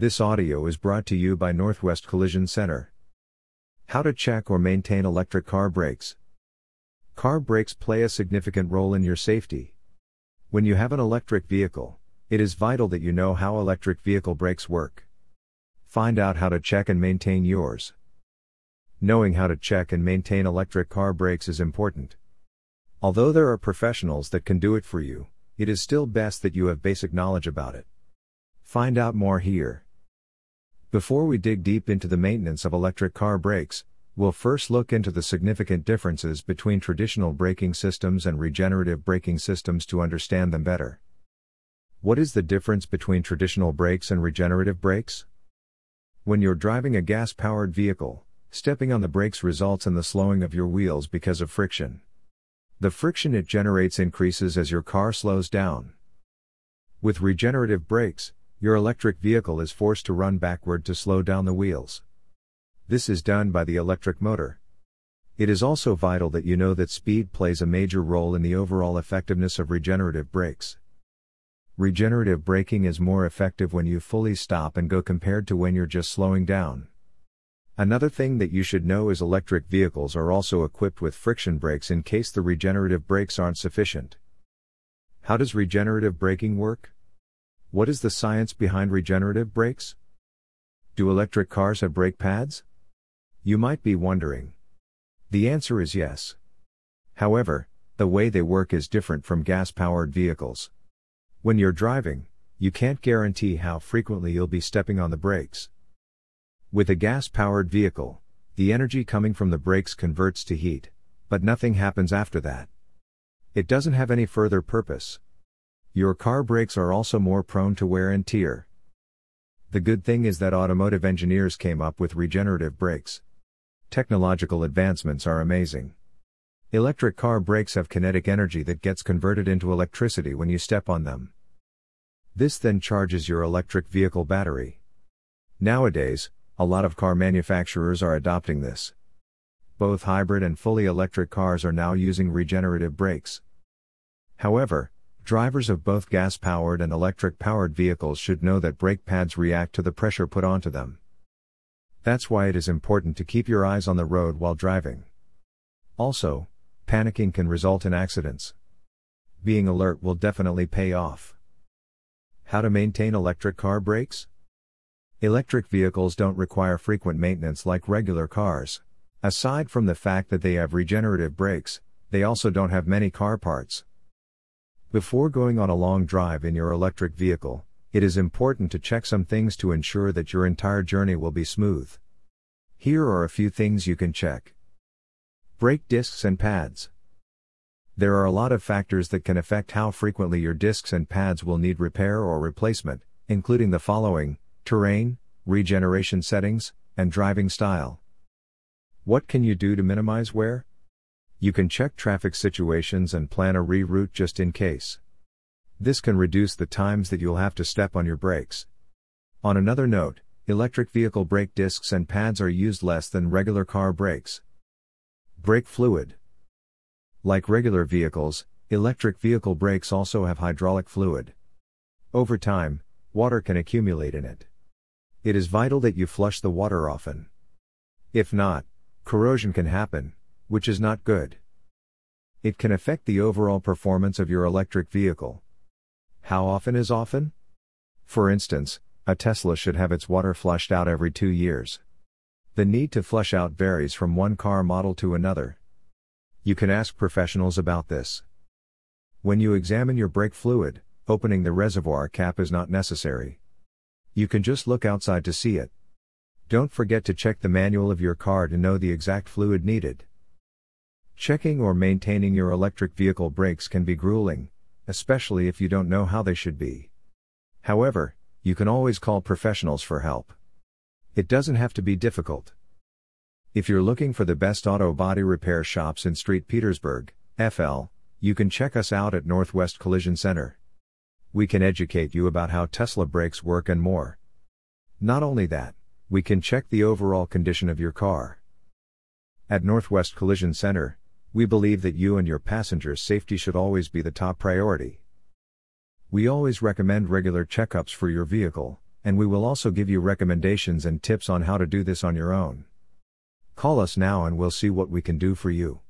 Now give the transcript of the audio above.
This audio is brought to you by Northwest Collision Center. How to check or maintain electric car brakes. Car brakes play a significant role in your safety. When you have an electric vehicle, it is vital that you know how electric vehicle brakes work. Find out how to check and maintain yours. Knowing how to check and maintain electric car brakes is important. Although there are professionals that can do it for you, it is still best that you have basic knowledge about it. Find out more here. Before we dig deep into the maintenance of electric car brakes, we'll first look into the significant differences between traditional braking systems and regenerative braking systems to understand them better. What is the difference between traditional brakes and regenerative brakes? When you're driving a gas powered vehicle, stepping on the brakes results in the slowing of your wheels because of friction. The friction it generates increases as your car slows down. With regenerative brakes, your electric vehicle is forced to run backward to slow down the wheels. This is done by the electric motor. It is also vital that you know that speed plays a major role in the overall effectiveness of regenerative brakes. Regenerative braking is more effective when you fully stop and go compared to when you're just slowing down. Another thing that you should know is electric vehicles are also equipped with friction brakes in case the regenerative brakes aren't sufficient. How does regenerative braking work? What is the science behind regenerative brakes? Do electric cars have brake pads? You might be wondering. The answer is yes. However, the way they work is different from gas powered vehicles. When you're driving, you can't guarantee how frequently you'll be stepping on the brakes. With a gas powered vehicle, the energy coming from the brakes converts to heat, but nothing happens after that. It doesn't have any further purpose. Your car brakes are also more prone to wear and tear. The good thing is that automotive engineers came up with regenerative brakes. Technological advancements are amazing. Electric car brakes have kinetic energy that gets converted into electricity when you step on them. This then charges your electric vehicle battery. Nowadays, a lot of car manufacturers are adopting this. Both hybrid and fully electric cars are now using regenerative brakes. However, drivers of both gas powered and electric powered vehicles should know that brake pads react to the pressure put onto them. That's why it is important to keep your eyes on the road while driving. Also, panicking can result in accidents. Being alert will definitely pay off. How to maintain electric car brakes? Electric vehicles don't require frequent maintenance like regular cars. Aside from the fact that they have regenerative brakes, they also don't have many car parts. Before going on a long drive in your electric vehicle, it is important to check some things to ensure that your entire journey will be smooth. Here are a few things you can check. Brake discs and pads. There are a lot of factors that can affect how frequently your discs and pads will need repair or replacement, including the following terrain, regeneration settings, and driving style. What can you do to minimize wear? You can check traffic situations and plan a reroute just in case. This can reduce the times that you'll have to step on your brakes. On another note, electric vehicle brake discs and pads are used less than regular car brakes. Brake fluid. Like regular vehicles, electric vehicle brakes also have hydraulic fluid. Over time, water can accumulate in it. It is vital that you flush the water often. If not, corrosion can happen, which is not good. It can affect the overall performance of your electric vehicle. How often is often? For instance, a Tesla should have its water flushed out every two years. The need to flush out varies from one car model to another. You can ask professionals about this. When you examine your brake fluid, opening the reservoir cap is not necessary. You can just look outside to see it. Don't forget to check the manual of your car to know the exact fluid needed. Checking or maintaining your electric vehicle brakes can be grueling, especially if you don't know how they should be. However, you can always call professionals for help. It doesn't have to be difficult. If you're looking for the best auto body repair shops in St. Petersburg, FL, you can check us out at Northwest Collision Center we can educate you about how Tesla brakes work and more. Not only that, we can check the overall condition of your car. At Northwest Collision Center, we believe that you and your passengers' safety should always be the top priority. We always recommend regular checkups for your vehicle, and we will also give you recommendations and tips on how to do this on your own. Call us now and we'll see what we can do for you.